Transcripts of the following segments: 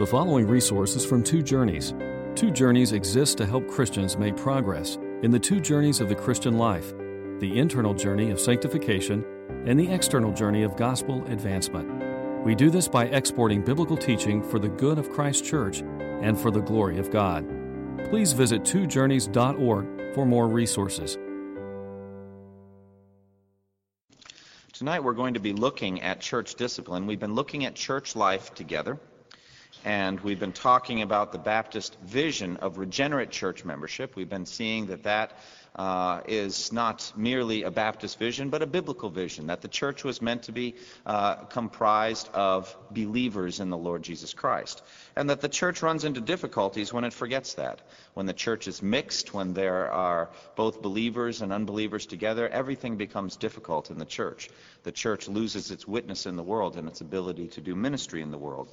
The following resources from Two Journeys. Two Journeys exists to help Christians make progress in the two journeys of the Christian life the internal journey of sanctification and the external journey of gospel advancement. We do this by exporting biblical teaching for the good of Christ's church and for the glory of God. Please visit twojourneys.org for more resources. Tonight we're going to be looking at church discipline. We've been looking at church life together and we've been talking about the Baptist vision of regenerate church membership. We've been seeing that that uh, is not merely a Baptist vision, but a biblical vision, that the church was meant to be uh, comprised of believers in the Lord Jesus Christ, and that the church runs into difficulties when it forgets that. When the church is mixed, when there are both believers and unbelievers together, everything becomes difficult in the church. The church loses its witness in the world and its ability to do ministry in the world.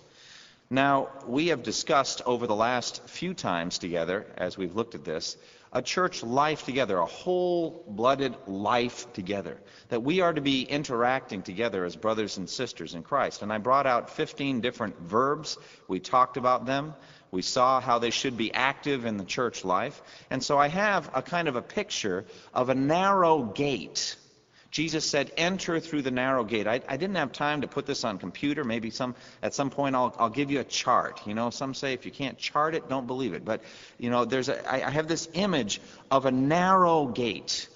Now, we have discussed over the last few times together, as we've looked at this, a church life together, a whole blooded life together, that we are to be interacting together as brothers and sisters in Christ. And I brought out 15 different verbs. We talked about them. We saw how they should be active in the church life. And so I have a kind of a picture of a narrow gate Jesus said, enter through the narrow gate. I, I, didn't have time to put this on computer. Maybe some at some point I'll, I'll give you a chart. You know, some say if you can't chart it, don't believe it. But, you know, there's a, I, I have this image of a narrow gate.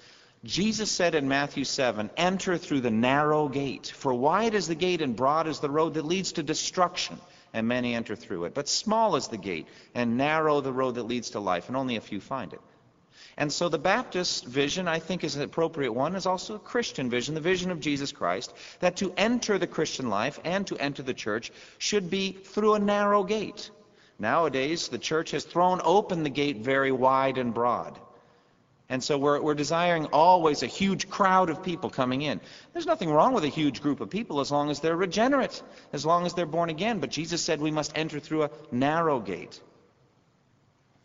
Jesus said in Matthew 7, enter through the narrow gate. For wide is the gate and broad is the road that leads to destruction, and many enter through it. But small is the gate and narrow the road that leads to life, and only a few find it. And so the Baptist vision, I think, is an appropriate one, is also a Christian vision, the vision of Jesus Christ, that to enter the Christian life and to enter the church should be through a narrow gate. Nowadays, the church has thrown open the gate very wide and broad. And so we're, we're desiring always a huge crowd of people coming in. There's nothing wrong with a huge group of people as long as they're regenerate, as long as they're born again. But Jesus said we must enter through a narrow gate.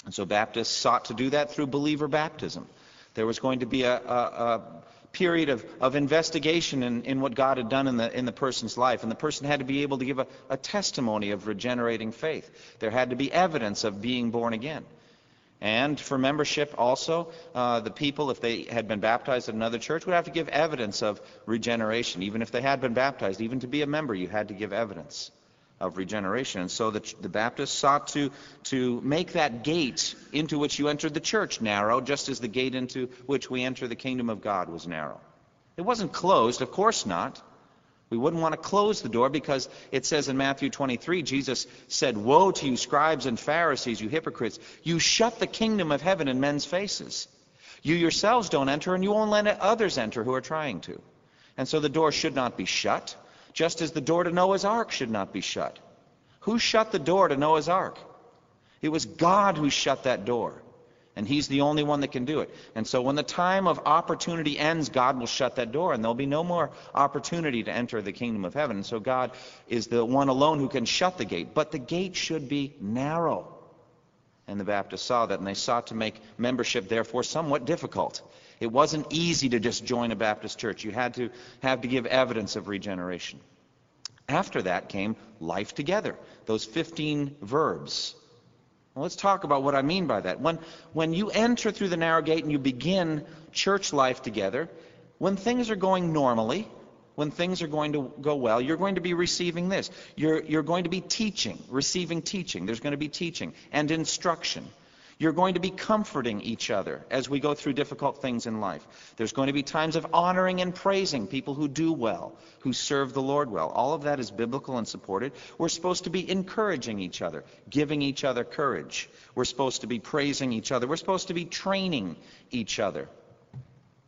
And so Baptists sought to do that through believer baptism. There was going to be a, a, a period of, of investigation in, in, what God had done in the, in the person's life. And the person had to be able to give a, a testimony of regenerating faith. There had to be evidence of being born again. And for membership also, uh, the people, if they had been baptized at another church, would have to give evidence of regeneration. Even if they had been baptized, even to be a member, you had to give evidence of regeneration. And so the, the Baptists sought to, to make that gate into which you entered the church narrow, just as the gate into which we enter the kingdom of God was narrow. It wasn't closed, of course not. We wouldn't want to close the door because it says in Matthew 23, Jesus said, Woe to you, scribes and Pharisees, you hypocrites! You shut the kingdom of heaven in men's faces. You yourselves don't enter, and you won't let others enter who are trying to. And so the door should not be shut just as the door to Noah's ark should not be shut. Who shut the door to Noah's ark? It was God who shut that door. And he's the only one that can do it. And so when the time of opportunity ends, God will shut that door, and there'll be no more opportunity to enter the kingdom of heaven. And so God is the one alone who can shut the gate. But the gate should be narrow. And the Baptists saw that, and they sought to make membership, therefore, somewhat difficult. It wasn't easy to just join a Baptist church. You had to have to give evidence of regeneration. After that came life together, those 15 verbs. Well, let's talk about what I mean by that. When, when you enter through the narrow gate and you begin church life together, when things are going normally, when things are going to go well, you're going to be receiving this. You're, you're going to be teaching, receiving teaching. There's going to be teaching and instruction. You're going to be comforting each other as we go through difficult things in life. There's going to be times of honoring and praising people who do well, who serve the Lord well. All of that is biblical and supported. We're supposed to be encouraging each other, giving each other courage. We're supposed to be praising each other. We're supposed to be training each other.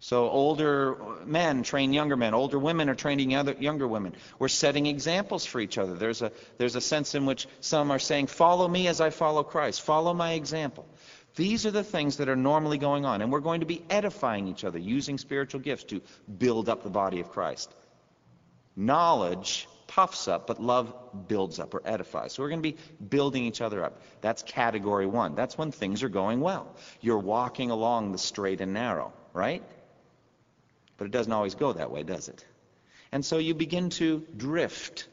So older men train younger men. Older women are training other, younger women. We're setting examples for each other. There's a, there's a sense in which some are saying, follow me as I follow Christ. Follow my example. These are the things that are normally going on. And we're going to be edifying each other, using spiritual gifts to build up the body of Christ. Knowledge puffs up, but love builds up or edifies. So we're going to be building each other up. That's category one. That's when things are going well. You're walking along the straight and narrow, right? But it doesn't always go that way, does it? And so you begin to drift.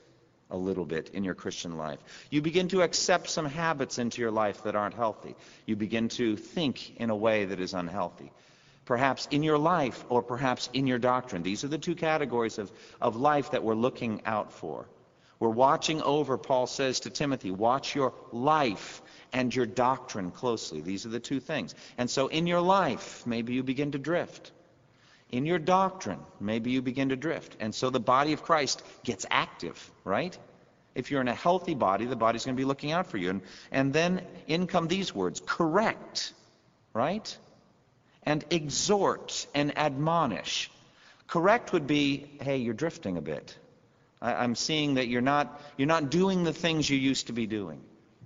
A little bit in your Christian life. You begin to accept some habits into your life that aren't healthy. You begin to think in a way that is unhealthy. Perhaps in your life or perhaps in your doctrine. These are the two categories of, of life that we're looking out for. We're watching over, Paul says to Timothy, watch your life and your doctrine closely. These are the two things. And so in your life, maybe you begin to drift. In your doctrine, maybe you begin to drift. And so the body of Christ gets active, right? If you're in a healthy body, the body's going to be looking out for you. And, and then in come these words correct, right? And exhort and admonish. Correct would be, hey, you're drifting a bit. I, am seeing that you're not, you're not doing the things you used to be doing.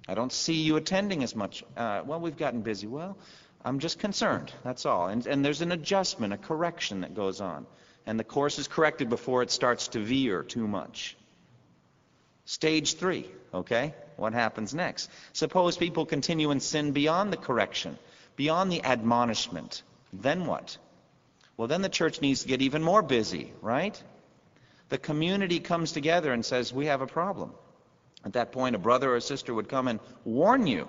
I don't see you attending as much. Uh, well, we've gotten busy. Well, I'm just concerned. That's all. And, and there's an adjustment, a correction that goes on. And the course is corrected before it starts to veer too much. Stage three, okay? What happens next? Suppose people continue in sin beyond the correction, beyond the admonishment. Then what? Well, then the church needs to get even more busy, right? The community comes together and says, We have a problem. At that point, a brother or a sister would come and warn you.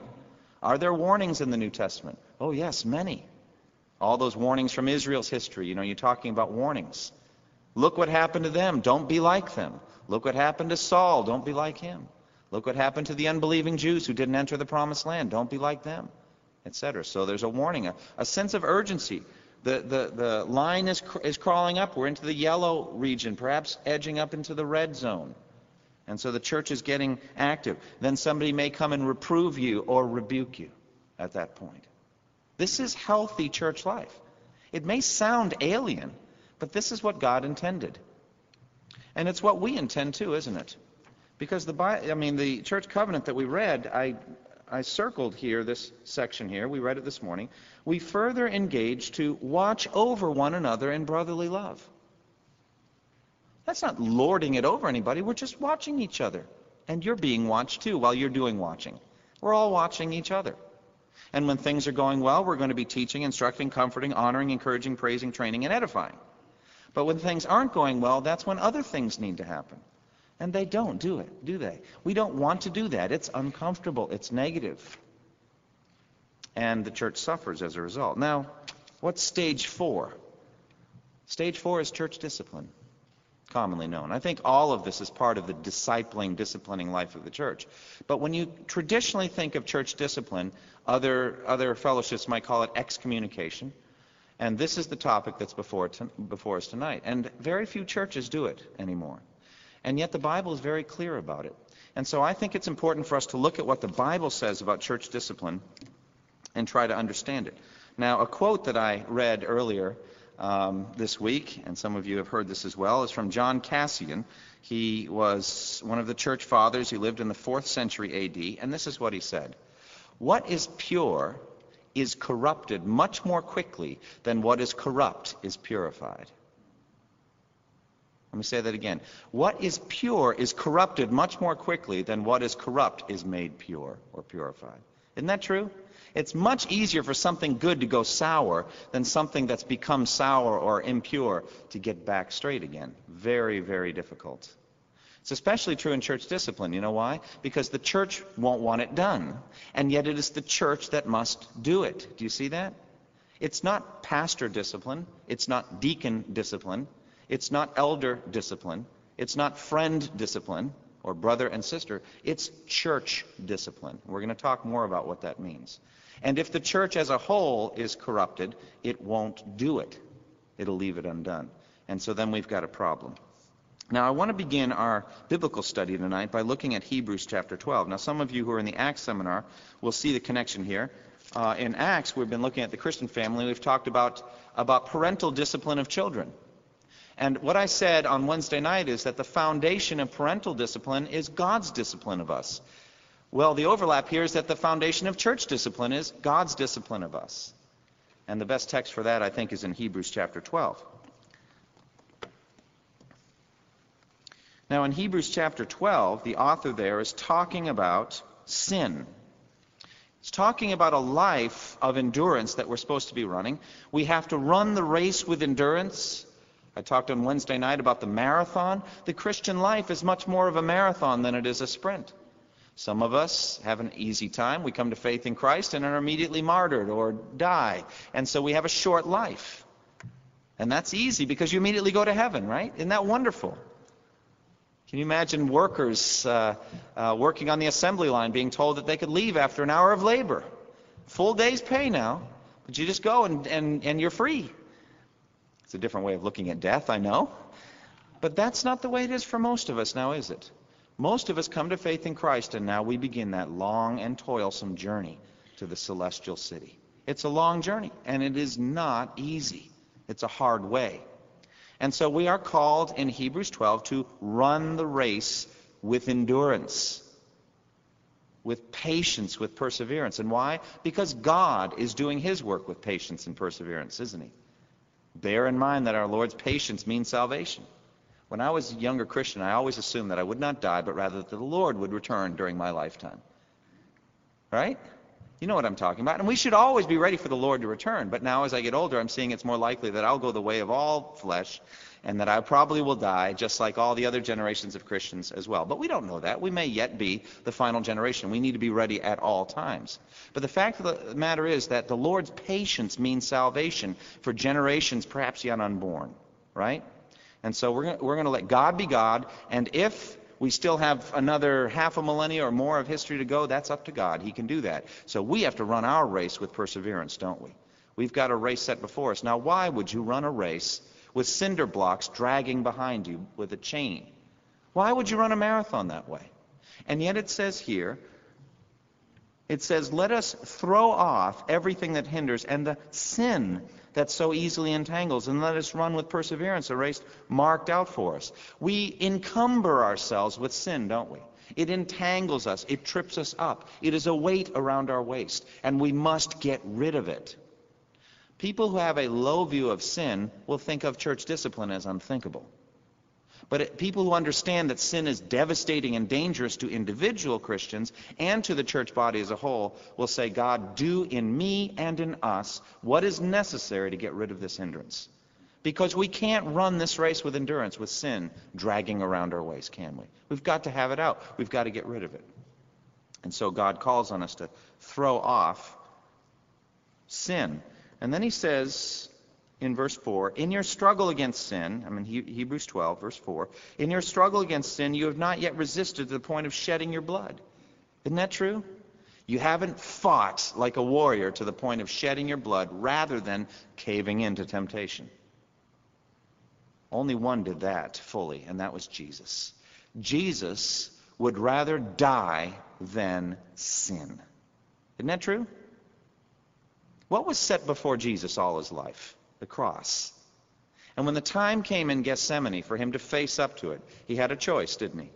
Are there warnings in the New Testament? Oh, yes, many. All those warnings from Israel's history. You know, you're talking about warnings. Look what happened to them. Don't be like them. Look what happened to Saul. Don't be like him. Look what happened to the unbelieving Jews who didn't enter the promised land. Don't be like them, etc. So there's a warning, a, a sense of urgency. The, the, the line is, is crawling up. We're into the yellow region, perhaps edging up into the red zone. And so the church is getting active. Then somebody may come and reprove you or rebuke you at that point. This is healthy church life. It may sound alien, but this is what God intended. And it's what we intend too, isn't it? Because the I mean the church covenant that we read, I I circled here this section here. We read it this morning. We further engage to watch over one another in brotherly love. That's not lording it over anybody. We're just watching each other. And you're being watched too while you're doing watching. We're all watching each other. And when things are going well, we're going to be teaching, instructing, comforting, honoring, encouraging, praising, training, and edifying. But when things aren't going well, that's when other things need to happen. And they don't do it, do they? We don't want to do that. It's uncomfortable, it's negative. And the church suffers as a result. Now, what's stage four? Stage four is church discipline commonly known. I think all of this is part of the discipling, disciplining life of the church. But when you traditionally think of church discipline, other, other fellowships might call it excommunication. And this is the topic that's before, before us tonight. And very few churches do it anymore. And yet the Bible is very clear about it. And so I think it's important for us to look at what the Bible says about church discipline and try to understand it. Now, a quote that I read earlier um, this week, and some of you have heard this as well, is from John Cassian. He was one of the church fathers. He lived in the 4th century AD, and this is what he said What is pure is corrupted much more quickly than what is corrupt is purified. Let me say that again. What is pure is corrupted much more quickly than what is corrupt is made pure or purified. Isn't that true? It's much easier for something good to go sour than something that's become sour or impure to get back straight again. Very, very difficult. It's especially true in church discipline. You know why? Because the church won't want it done. And yet it is the church that must do it. Do you see that? It's not pastor discipline. It's not deacon discipline. It's not elder discipline. It's not friend discipline or brother and sister. It's church discipline. We're going to talk more about what that means. And if the church as a whole is corrupted, it won't do it. It'll leave it undone. And so then we've got a problem. Now, I want to begin our biblical study tonight by looking at Hebrews chapter 12. Now, some of you who are in the Acts seminar will see the connection here. Uh, in Acts, we've been looking at the Christian family. We've talked about, about parental discipline of children. And what I said on Wednesday night is that the foundation of parental discipline is God's discipline of us. Well, the overlap here is that the foundation of church discipline is God's discipline of us. And the best text for that, I think, is in Hebrews chapter 12. Now, in Hebrews chapter 12, the author there is talking about sin. He's talking about a life of endurance that we're supposed to be running. We have to run the race with endurance I talked on Wednesday night about the marathon. The Christian life is much more of a marathon than it is a sprint. Some of us have an easy time. We come to faith in Christ and are immediately martyred or die. And so we have a short life. And that's easy because you immediately go to heaven, right? Isn't that wonderful? Can you imagine workers uh, uh, working on the assembly line being told that they could leave after an hour of labor? Full day's pay now, but you just go and, and, and you're free. It's a different way of looking at death, I know. But that's not the way it is for most of us now, is it? Most of us come to faith in Christ, and now we begin that long and toilsome journey to the celestial city. It's a long journey, and it is not easy. It's a hard way. And so we are called in Hebrews 12 to run the race with endurance, with patience, with perseverance. And why? Because God is doing his work with patience and perseverance, isn't he? Bear in mind that our Lord's patience means salvation. When I was a younger Christian, I always assumed that I would not die, but rather that the Lord would return during my lifetime. Right? You know what I'm talking about. And we should always be ready for the Lord to return. But now, as I get older, I'm seeing it's more likely that I'll go the way of all flesh and that I probably will die, just like all the other generations of Christians as well. But we don't know that. We may yet be the final generation. We need to be ready at all times. But the fact of the matter is that the Lord's patience means salvation for generations perhaps yet unborn, right? And so we're going to let God be God, and if we still have another half a millennia or more of history to go, that's up to God. He can do that. So we have to run our race with perseverance, don't we? We've got a race set before us. Now, why would you run a race with cinder blocks dragging behind you with a chain? Why would you run a marathon that way? And yet it says here, it says, let us throw off everything that hinders and the sin that so easily entangles, and let us run with perseverance a race marked out for us. We encumber ourselves with sin, don't we? It entangles us. It trips us up. It is a weight around our waist, and we must get rid of it. People who have a low view of sin will think of church discipline as unthinkable. But it, people who understand that sin is devastating and dangerous to individual Christians and to the church body as a whole will say, God, do in me and in us what is necessary to get rid of this hindrance. Because we can't run this race with endurance with sin dragging around our waist, can we? We've got to have it out. We've got to get rid of it. And so God calls on us to throw off sin. And then he says, in verse 4, in your struggle against sin, I mean Hebrews 12, verse 4, in your struggle against sin, you have not yet resisted to the point of shedding your blood. Isn't that true? You haven't fought like a warrior to the point of shedding your blood rather than caving into temptation. Only one did that fully, and that was Jesus. Jesus would rather die than sin. Isn't that true? What was set before Jesus all his life? The cross. And when the time came in Gethsemane for him to face up to it, he had a choice, didn't he?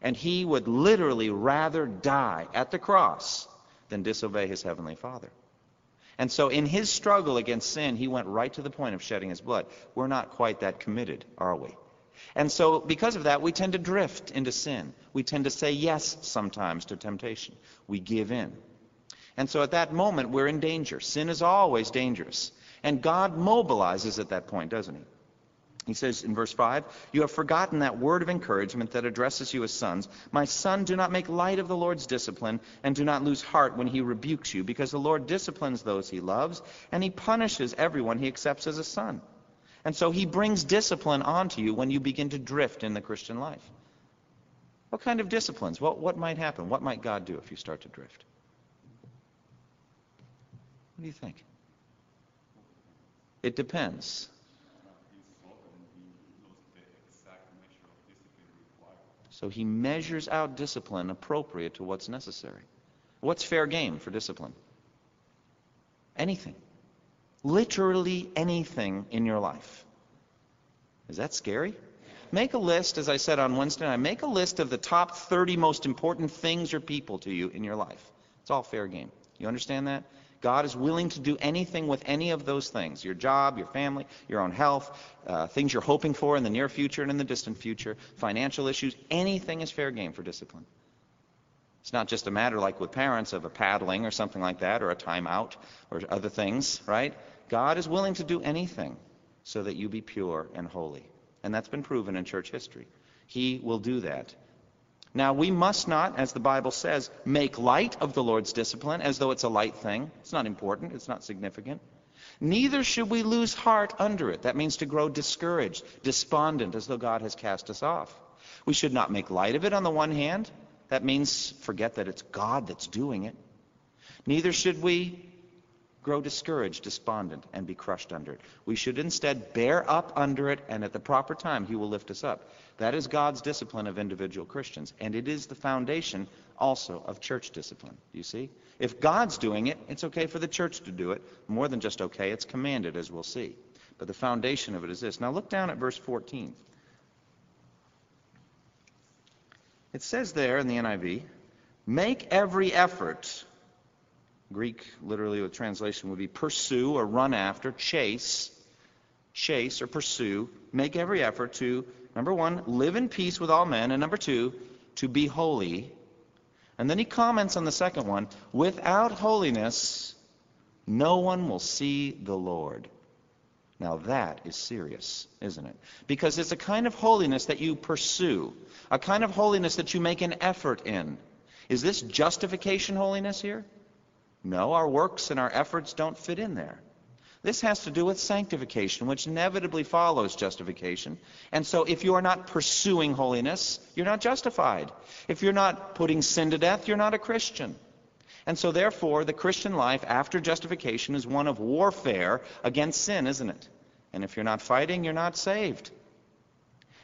And he would literally rather die at the cross than disobey his heavenly Father. And so in his struggle against sin, he went right to the point of shedding his blood. We're not quite that committed, are we? And so because of that, we tend to drift into sin. We tend to say yes sometimes to temptation. We give in. And so at that moment, we're in danger. Sin is always dangerous. And God mobilizes at that point, doesn't he? He says in verse 5, You have forgotten that word of encouragement that addresses you as sons. My son, do not make light of the Lord's discipline, and do not lose heart when he rebukes you, because the Lord disciplines those he loves, and he punishes everyone he accepts as a son. And so he brings discipline onto you when you begin to drift in the Christian life. What kind of disciplines? What, what might happen? What might God do if you start to drift? What do you think? It depends. So he measures out discipline appropriate to what's necessary. What's fair game for discipline? Anything. Literally anything in your life. Is that scary? Make a list, as I said on Wednesday night, make a list of the top 30 most important things or people to you in your life. It's all fair game. You understand that? God is willing to do anything with any of those things your job, your family, your own health, uh, things you're hoping for in the near future and in the distant future, financial issues. Anything is fair game for discipline. It's not just a matter like with parents of a paddling or something like that or a timeout or other things, right? God is willing to do anything. so that you be pure and holy. And that's been proven in church history. He will do that. Now, we must not, as the Bible says, make light of the Lord's discipline as though it's a light thing. It's not important, it's not significant. Neither should we lose heart under it. That means to grow discouraged, despondent, as though God has cast us off. We should not make light of it on the one hand. That means forget that it's God that's doing it. Neither should we grow discouraged, despondent, and be crushed under it. We should instead bear up under it, and at the proper time, He will lift us up. That is God's discipline of individual Christians, and it is the foundation also of church discipline. You see? If God's doing it, it's okay for the church to do it. More than just okay, it's commanded, as we'll see. But the foundation of it is this. Now look down at verse 14. It says there in the NIV, make every effort Greek, literally, the translation would be pursue or run after, chase, chase or pursue, make every effort to, number one, live in peace with all men, and number two, to be holy. And then he comments on the second one without holiness, no one will see the Lord. Now that is serious, isn't it? Because it's a kind of holiness that you pursue, a kind of holiness that you make an effort in. Is this justification holiness here? No, our works and our efforts don't fit in there. This has to do with sanctification, which inevitably follows justification. And so if you are not pursuing holiness, you're not justified. If you're not putting sin to death, you're not a Christian. And so therefore, the Christian life after justification is one of warfare against sin, isn't it? And if you're not fighting, you're not saved.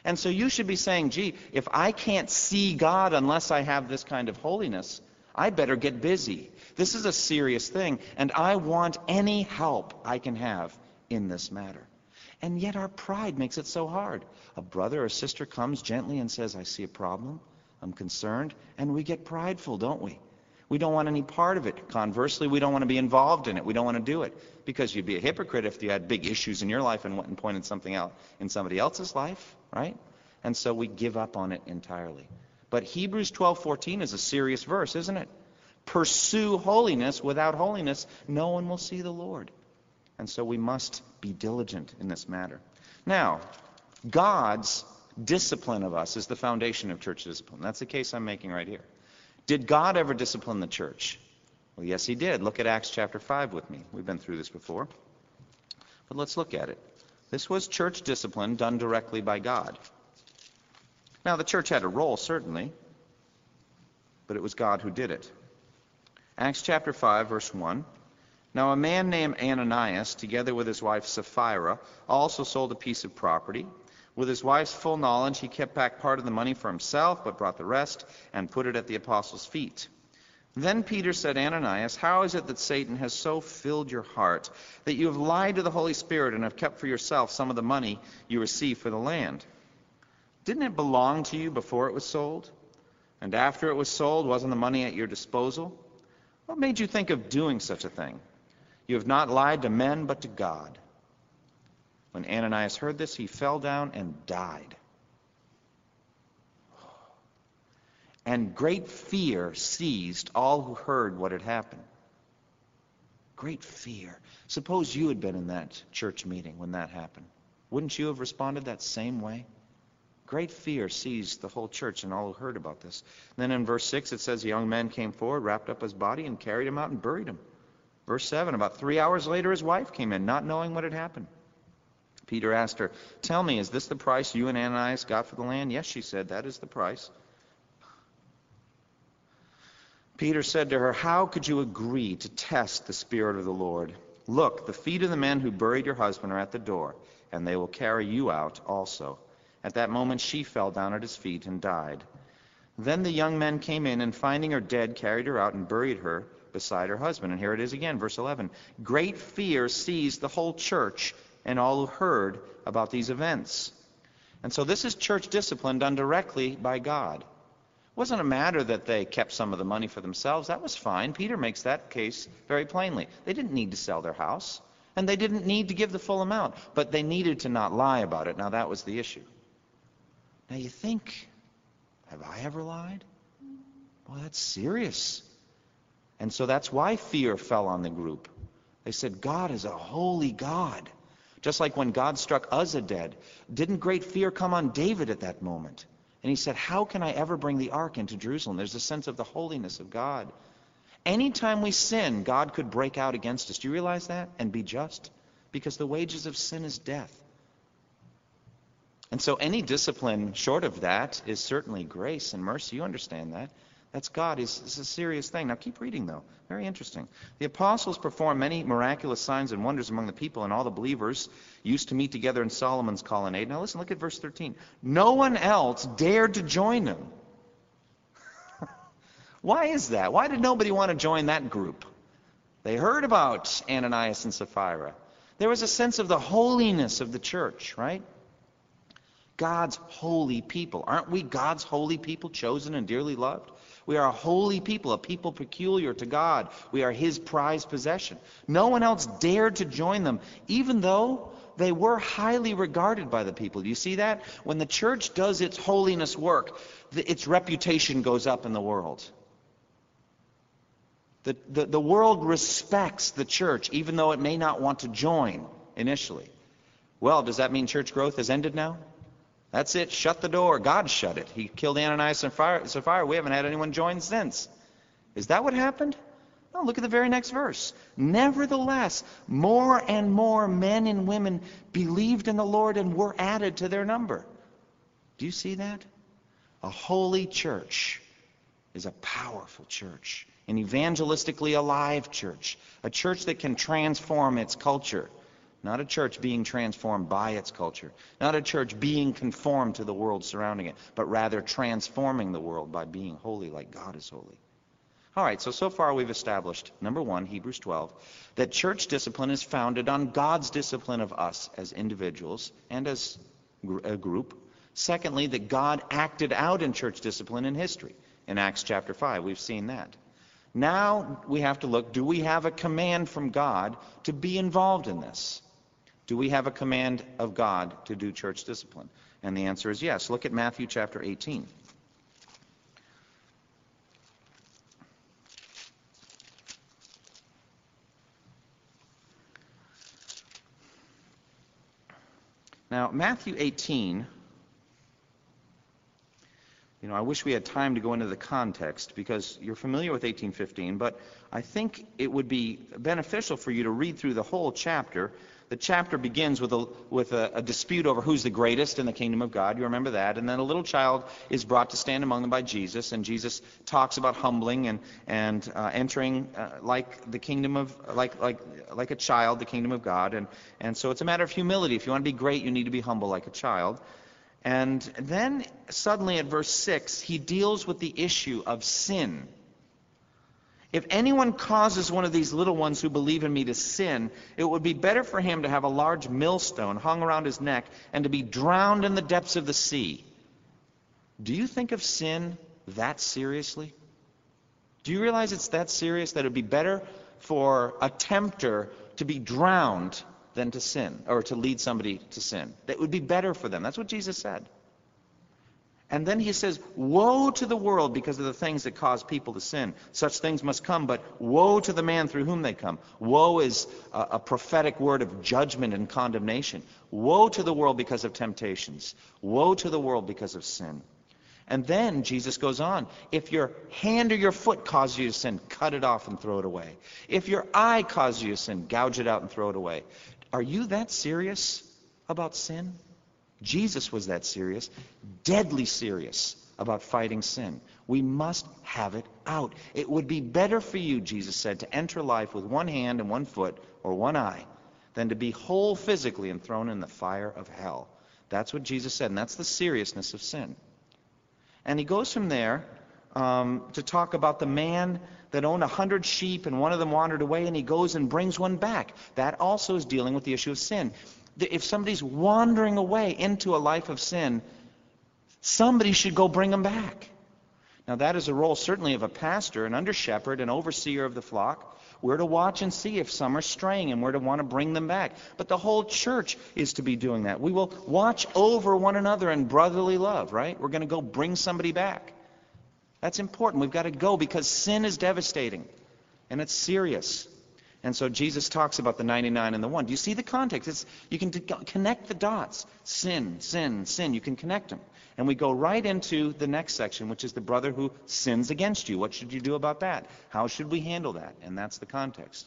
And so you should be saying, gee, if I can't see God unless I have this kind of holiness, I better get busy. This is a serious thing, and I want any help I can have in this matter. And yet our pride makes it so hard. A brother or sister comes gently and says, I see a problem, I'm concerned, and we get prideful, don't we? We don't want any part of it. Conversely, we don't want to be involved in it. We don't want to do it. Because you'd be a hypocrite if you had big issues in your life and went and pointed something out in somebody else's life, right? And so we give up on it entirely. But Hebrews 12:14 is a serious verse, isn't it? Pursue holiness. Without holiness, no one will see the Lord. And so we must be diligent in this matter. Now, God's discipline of us is the foundation of church discipline. That's the case I'm making right here. Did God ever discipline the church? Well, yes, he did. Look at Acts chapter 5 with me. We've been through this before. But let's look at it. This was church discipline done directly by God. Now, the church had a role, certainly, but it was God who did it. Acts chapter 5, verse 1. Now, a man named Ananias, together with his wife Sapphira, also sold a piece of property. With his wife's full knowledge, he kept back part of the money for himself, but brought the rest and put it at the apostles' feet. Then Peter said, Ananias, how is it that Satan has so filled your heart that you have lied to the Holy Spirit and have kept for yourself some of the money you received for the land? Didn't it belong to you before it was sold? And after it was sold, wasn't the money at your disposal? What made you think of doing such a thing? You have not lied to men, but to God. When Ananias heard this, he fell down and died. And great fear seized all who heard what had happened. Great fear. Suppose you had been in that church meeting when that happened. Wouldn't you have responded that same way? Great fear seized the whole church and all who heard about this. Then in verse 6 it says, A young man came forward, wrapped up his body, and carried him out and buried him. Verse 7 About three hours later, his wife came in, not knowing what had happened. Peter asked her, Tell me, is this the price you and Ananias got for the land? Yes, she said, That is the price. Peter said to her, How could you agree to test the Spirit of the Lord? Look, the feet of the men who buried your husband are at the door, and they will carry you out also. At that moment she fell down at his feet and died. Then the young men came in, and finding her dead, carried her out and buried her beside her husband. And here it is again, verse 11. Great fear seized the whole church and all who heard about these events. And so this is church discipline done directly by God. It wasn't a matter that they kept some of the money for themselves. That was fine. Peter makes that case very plainly. They didn't need to sell their house, and they didn't need to give the full amount, but they needed to not lie about it. Now, that was the issue. Now you think, have I ever lied? Well, that's serious. And so that's why fear fell on the group. They said, God is a holy God. Just like when God struck Uzzah dead, didn't great fear come on David at that moment? And he said, How can I ever bring the ark into Jerusalem? There's a sense of the holiness of God. Anytime we sin, God could break out against us. Do you realize that? And be just? Because the wages of sin is death. And so any discipline short of that is certainly grace and mercy. You understand that. That's God. It's, it's, a serious thing. Now keep reading, though. Very interesting. The apostles performed many miraculous signs and wonders among the people, and all the believers used to meet together in Solomon's colonnade. Now listen, look at verse 13. No one else dared to join them. Why is that? Why did nobody want to join that group? They heard about Ananias and Sapphira. There was a sense of the holiness of the church, right? God's holy people. Aren't we God's holy people, chosen and dearly loved? We are a holy people, a people peculiar to God. We are His prized possession. No one else dared to join them, even though they were highly regarded by the people. Do you see that? When the church does its holiness work, its reputation goes up in the world. The, the, the world respects the church, even though it may not want to join initially. Well, does that mean church growth has ended now? That's it. Shut the door. God shut it. He killed Ananias and Sapphira. We haven't had anyone join since. Is that what happened? No, look at the very next verse. Nevertheless, more and more men and women believed in the Lord and were added to their number. Do you see that? A holy church is a powerful church, an evangelistically alive church, a church that can transform its culture. Not a church being transformed by its culture. Not a church being conformed to the world surrounding it, but rather transforming the world by being holy like God is holy. All right, so so far we've established, number one, Hebrews 12, that church discipline is founded on God's discipline of us as individuals and as a group. Secondly, that God acted out in church discipline in history. In Acts chapter 5, we've seen that. Now we have to look do we have a command from God to be involved in this? Do we have a command of God to do church discipline? And the answer is yes. Look at Matthew chapter 18. Now, Matthew 18, you know, I wish we had time to go into the context because you're familiar with 1815, but I think it would be beneficial for you to read through the whole chapter the chapter begins with, a, with a, a, dispute over who's the greatest in the kingdom of God. You remember that. And then a little child is brought to stand among them by Jesus, and Jesus talks about humbling and, and uh, entering uh, like the kingdom of, like, like, like a child, the kingdom of God. And, and so it's a matter of humility. If you want to be great, you need to be humble like a child. And then suddenly at verse 6, he deals with the issue of sin. If anyone causes one of these little ones who believe in me to sin, it would be better for him to have a large millstone hung around his neck and to be drowned in the depths of the sea. Do you think of sin that seriously? Do you realize it's that serious that it would be better for a tempter to be drowned than to sin, or to lead somebody to sin? That would be better for them. That's what Jesus said. And then he says, Woe to the world because of the things that cause people to sin. Such things must come, but woe to the man through whom they come. Woe is a, a, prophetic word of judgment and condemnation. Woe to the world because of temptations. Woe to the world because of sin. And then Jesus goes on, if your hand or your foot causes you to sin, cut it off and throw it away. If your eye causes you to sin, gouge it out and throw it away. Are you that serious about sin? Jesus was that serious, deadly serious about fighting sin. We must have it out. It would be better for you, Jesus said, to enter life with one hand and one foot or one eye than to be whole physically and thrown in the fire of hell. That's what Jesus said, and that's the seriousness of sin. And he goes from there um, to talk about the man that owned a hundred sheep and one of them wandered away, and he goes and brings one back. That also is dealing with the issue of sin if somebody's wandering away into a life of sin, somebody should go bring them back. Now, that is a role certainly of a pastor, an under shepherd, an overseer of the flock. We're to watch and see if some are straying, and we're to want to bring them back. But the whole church is to be doing that. We will watch over one another in brotherly love, right? We're going to go bring somebody back. That's important. We've got to go because sin is devastating, and it's serious. And so Jesus talks about the 99 and the 1. Do you see the context? It's, you can connect the dots. Sin, sin, sin. You can connect them. And we go right into the next section, which is the brother who sins against you. What should you do about that? How should we handle that? And that's the context.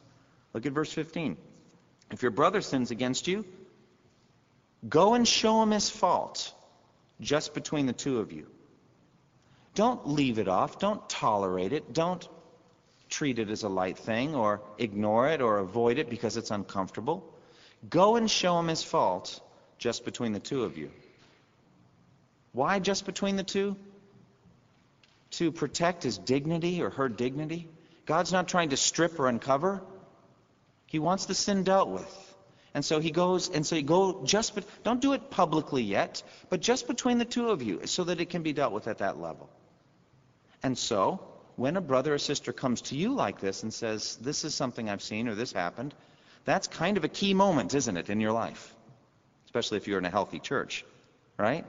Look at verse 15. If your brother sins against you, go and show him his fault just between the two of you. Don't leave it off. Don't tolerate it. Don't treat it as a light thing or ignore it or avoid it because it's uncomfortable. Go and show him his fault just between the two of you. Why just between the two? To protect his dignity or her dignity. God's not trying to strip or uncover. He wants the sin dealt with. And so he goes, and so you go just, but don't do it publicly yet, but just between the two of you so that it can be dealt with at that level. And so, when a brother or sister comes to you like this and says, this is something I've seen or this happened, that's kind of a key moment, isn't it, in your life? Especially if you're in a healthy church, right?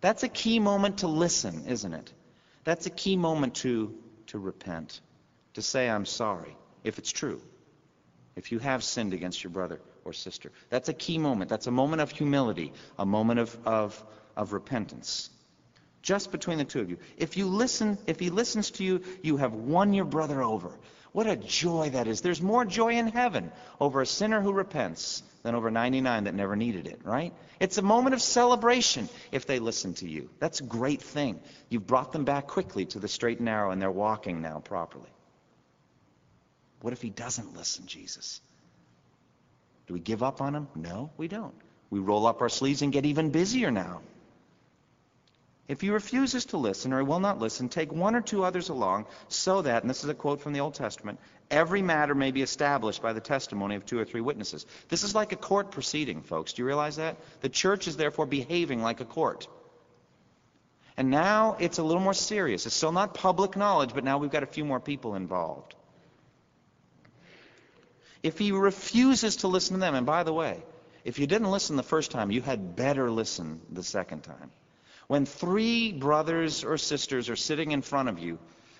That's a key moment to listen, isn't it? That's a key moment to, to repent, to say, I'm sorry, if it's true if you have sinned against your brother or sister. That's a key moment. That's a moment of humility, a moment of, of, of repentance. Just between the two of you. If you listen, if he listens to you, you have won your brother over. What a joy that is. There's more joy in heaven over a sinner who repents than over 99 that never needed it, right? It's a moment of celebration if they listen to you. That's a great thing. You've brought them back quickly to the straight and narrow, and they're walking now properly. What if he doesn't listen, Jesus? Do we give up on him? No, we don't. We roll up our sleeves and get even busier now. If he refuses to listen or he will not listen, take one or two others along so that, and this is a quote from the Old Testament, every matter may be established by the testimony of two or three witnesses. This is like a court proceeding, folks. Do you realize that? The church is therefore behaving like a court. And now it's a little more serious. It's still not public knowledge, but now we've got a few more people involved. If he refuses to listen to them, and by the way, if you didn't listen the first time, you had better listen the second time. When three brothers or sisters are sitting in front of you,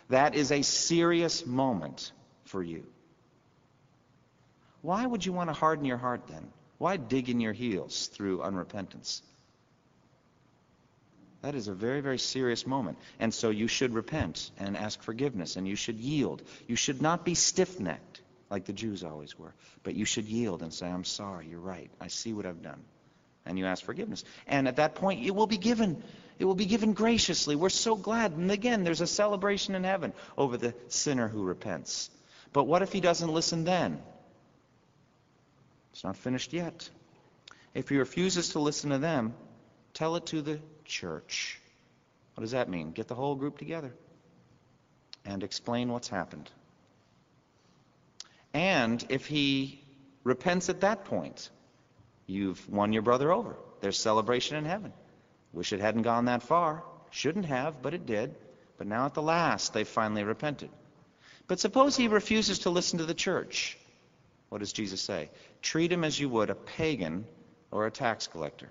that is a serious moment for you. Why would you want to harden your heart then? Why dig in your heels through unrepentance? That is a very, very serious moment. And so you should repent and ask forgiveness, and you should yield. You should not be stiff necked like the Jews always were. But you should yield and say, I'm sorry, you're right. I see what I've done. And you ask forgiveness. And at that point, it will be given. It will be given graciously. We're so glad. And again, there's a celebration in heaven over the sinner who repents. But what if he doesn't listen then? It's not finished yet. If he refuses to listen to them, tell it to the church. What does that mean? Get the whole group together and explain what's happened. And if he repents at that point, you've won your brother over. There's celebration in heaven. Wish it hadn't gone that far. Shouldn't have, but it did. But now at the last, they finally repented. But suppose he refuses to listen to the church. What does Jesus say? Treat him as you would a pagan or a tax collector.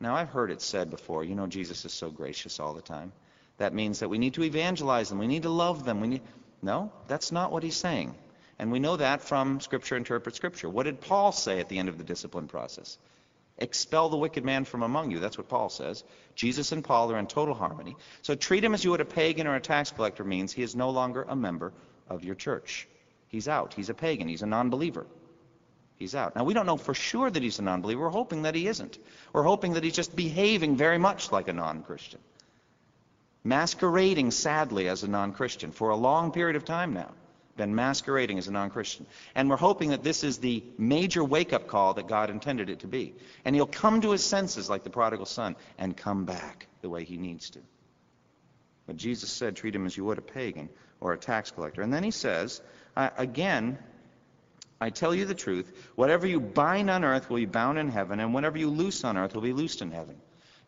Now, I've heard it said before, you know, Jesus is so gracious all the time. That means that we need to evangelize them. We need to love them. We need... No, that's not what he's saying. And we know that from Scripture interprets Scripture. What did Paul say at the end of the discipline process? Expel the wicked man from among you. That's what Paul says. Jesus and Paul are in total harmony. So treat him as you would a pagan or a tax collector means he is no longer a member of your church. He's out. He's a pagan. He's a non-believer. He's out. Now, we don't know for sure that he's a non-believer. We're hoping that he isn't. We're hoping that he's just behaving very much like a non-Christian. Masquerading, sadly, as a non-Christian for a long period of time now been masquerading as a non Christian. And we're hoping that this is the major wake up call that God intended it to be. And he'll come to his senses like the prodigal son and come back the way he needs to. But Jesus said, treat him as you would a pagan or a tax collector. And then he says, again, I tell you the truth, whatever you bind on earth will be bound in heaven, and whatever you loose on earth will be loosed in heaven.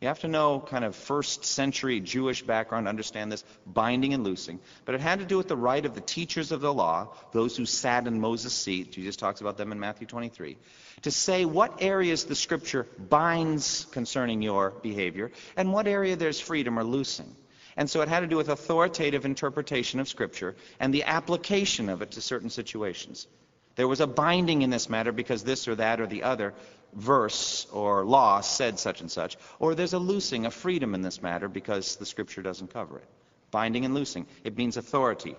You have to know kind of first century Jewish background to understand this binding and loosing. But it had to do with the right of the teachers of the law, those who sat in Moses' seat, Jesus talks about them in Matthew 23, to say what areas the scripture binds concerning your behavior and what area there's freedom or loosing. And so it had to do with authoritative interpretation of Scripture and the application of it to certain situations. There was a binding in this matter because this or that or the other verse or law said such and such. Or there's a loosing, a freedom in this matter because the Scripture doesn't cover it. Binding and loosing. It means authority.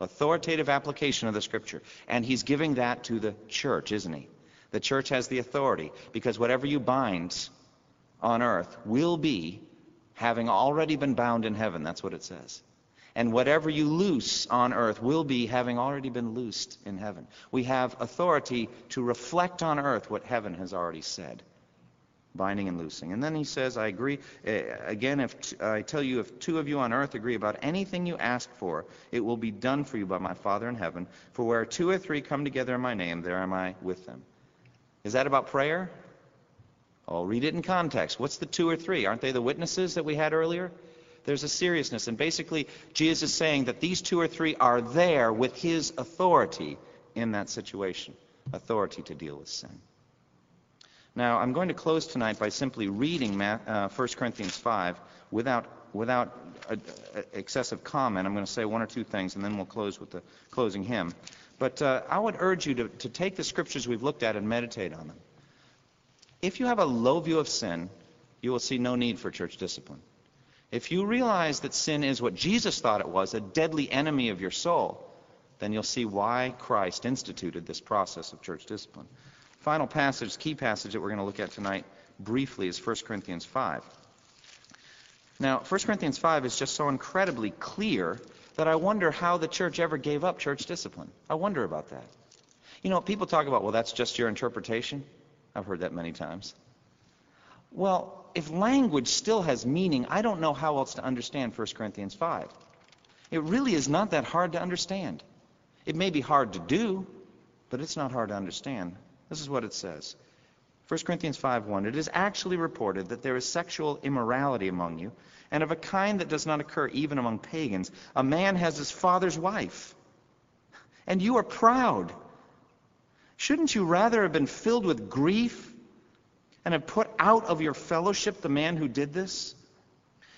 Authoritative application of the Scripture. And he's giving that to the church, isn't he? The church has the authority because whatever you bind on earth will be having already been bound in heaven. That's what it says. And whatever you loose on earth will be having already been loosed in heaven. We have authority to reflect on earth what heaven has already said binding and loosing. And then he says, I agree. Uh, again, if t- I tell you, if two of you on earth agree about anything you ask for, it will be done for you by my Father in heaven. For where two or three come together in my name, there am I with them. Is that about prayer? Oh, read it in context. What's the two or three? Aren't they the witnesses that we had earlier? There's a seriousness. And basically, Jesus is saying that these two or three are there with his authority in that situation authority to deal with sin. Now, I'm going to close tonight by simply reading uh, 1 Corinthians 5 without, without a, a excessive comment. I'm going to say one or two things, and then we'll close with the closing hymn. But uh, I would urge you to, to take the scriptures we've looked at and meditate on them. If you have a low view of sin, you will see no need for church discipline. If you realize that sin is what Jesus thought it was, a deadly enemy of your soul, then you'll see why Christ instituted this process of church discipline. Final passage, key passage that we're going to look at tonight briefly is 1 Corinthians 5. Now, 1 Corinthians 5 is just so incredibly clear that I wonder how the church ever gave up church discipline. I wonder about that. You know, people talk about, well, that's just your interpretation. I've heard that many times. Well, if language still has meaning, I don't know how else to understand 1 Corinthians 5. It really is not that hard to understand. It may be hard to do, but it's not hard to understand. This is what it says. 1 Corinthians 5:1 It is actually reported that there is sexual immorality among you, and of a kind that does not occur even among pagans. A man has his father's wife, and you are proud. Shouldn't you rather have been filled with grief and have put out of your fellowship the man who did this?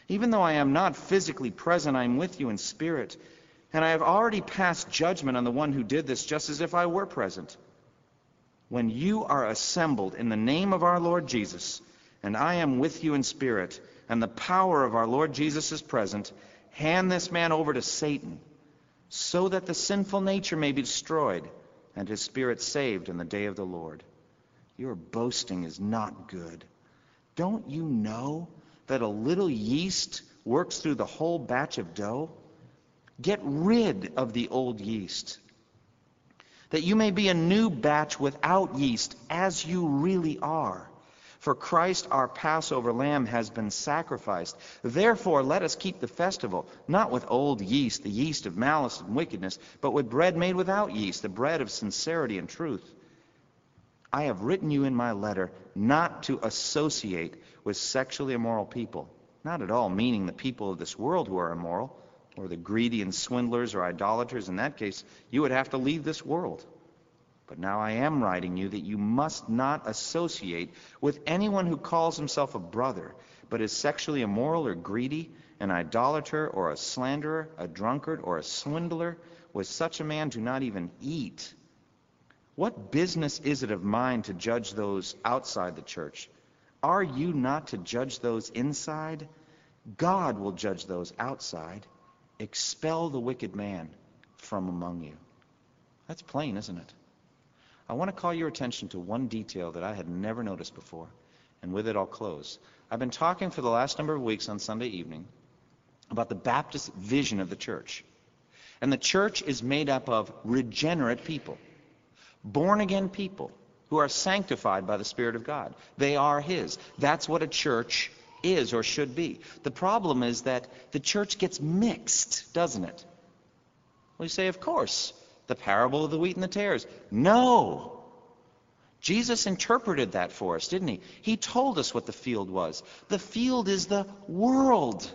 Even though I am not physically present, I am with you in spirit, and I have already passed judgment on the one who did this, just as if I were present. When you are assembled in the name of our Lord Jesus, and I am with you in spirit, and the power of our Lord Jesus is present, hand this man over to Satan, so that the sinful nature may be destroyed, and his spirit saved in the day of the Lord. Your boasting is not good. Don't you know that a little yeast works through the whole batch of dough? Get rid of the old yeast, that you may be a new batch without yeast, as you really are. For Christ, our Passover lamb, has been sacrificed. Therefore, let us keep the festival, not with old yeast, the yeast of malice and wickedness, but with bread made without yeast, the bread of sincerity and truth. I have written you in my letter not to associate with sexually immoral people. Not at all meaning the people of this world who are immoral, or the greedy and swindlers or idolaters. In that case, you would have to leave this world. But now I am writing you that you must not associate with anyone who calls himself a brother, but is sexually immoral or greedy, an idolater or a slanderer, a drunkard or a swindler. With such a man, do not even eat. What business is it of mine to judge those outside the church? Are you not to judge those inside? God will judge those outside. Expel the wicked man from among you. That's plain, isn't it? I want to call your attention to one detail that I had never noticed before, and with it I'll close. I've been talking for the last number of weeks on Sunday evening about the Baptist vision of the church. And the church is made up of regenerate people born again people who are sanctified by the Spirit of God. They are His. That's what a church is or should be. The problem is that the church gets mixed, doesn't it? Well, you say, of course, the parable of the wheat and the tares. No. Jesus interpreted that for us, didn't he? He told us what the field was. The field is the world.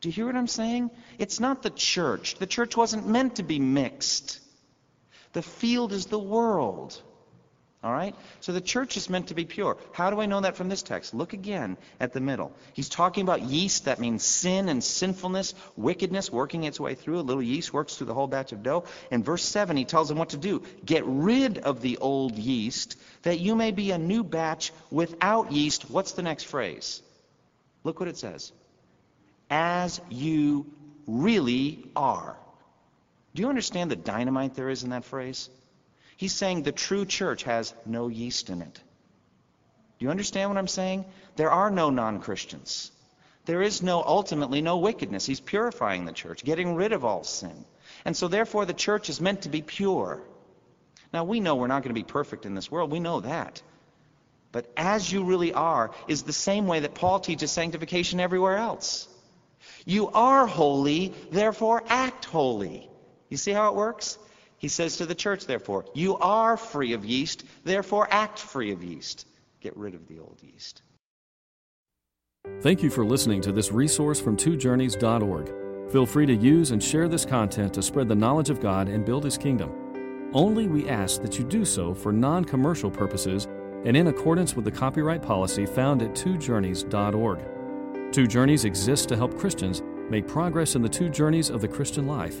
Do you hear what I'm saying? It's not the church. The church wasn't meant to be mixed. The field is the world. All right? So the church is meant to be pure. How do I know that from this text? Look again at the middle. He's talking about yeast. That means sin and sinfulness, wickedness working its way through. A little yeast works through the whole batch of dough. In verse 7, he tells them what to do. Get rid of the old yeast that you may be a new batch without yeast. What's the next phrase? Look what it says. As you really are. Do you understand the dynamite there is in that phrase? He's saying the true church has no yeast in it. Do you understand what I'm saying? There are no non Christians. There is no, ultimately, no wickedness. He's purifying the church, getting rid of all sin. And so, therefore, the church is meant to be pure. Now, we know we're not going to be perfect in this world. We know that. But as you really are is the same way that Paul teaches sanctification everywhere else. You are holy, therefore act holy. You see how it works? He says to the church, therefore, you are free of yeast, therefore act free of yeast. Get rid of the old yeast. Thank you for listening to this resource from twojourneys.org. Feel free to use and share this content to spread the knowledge of God and build His kingdom. Only we ask that you do so for non commercial purposes and in accordance with the copyright policy found at twojourneys.org. Two Journeys exists to help Christians make progress in the two journeys of the Christian life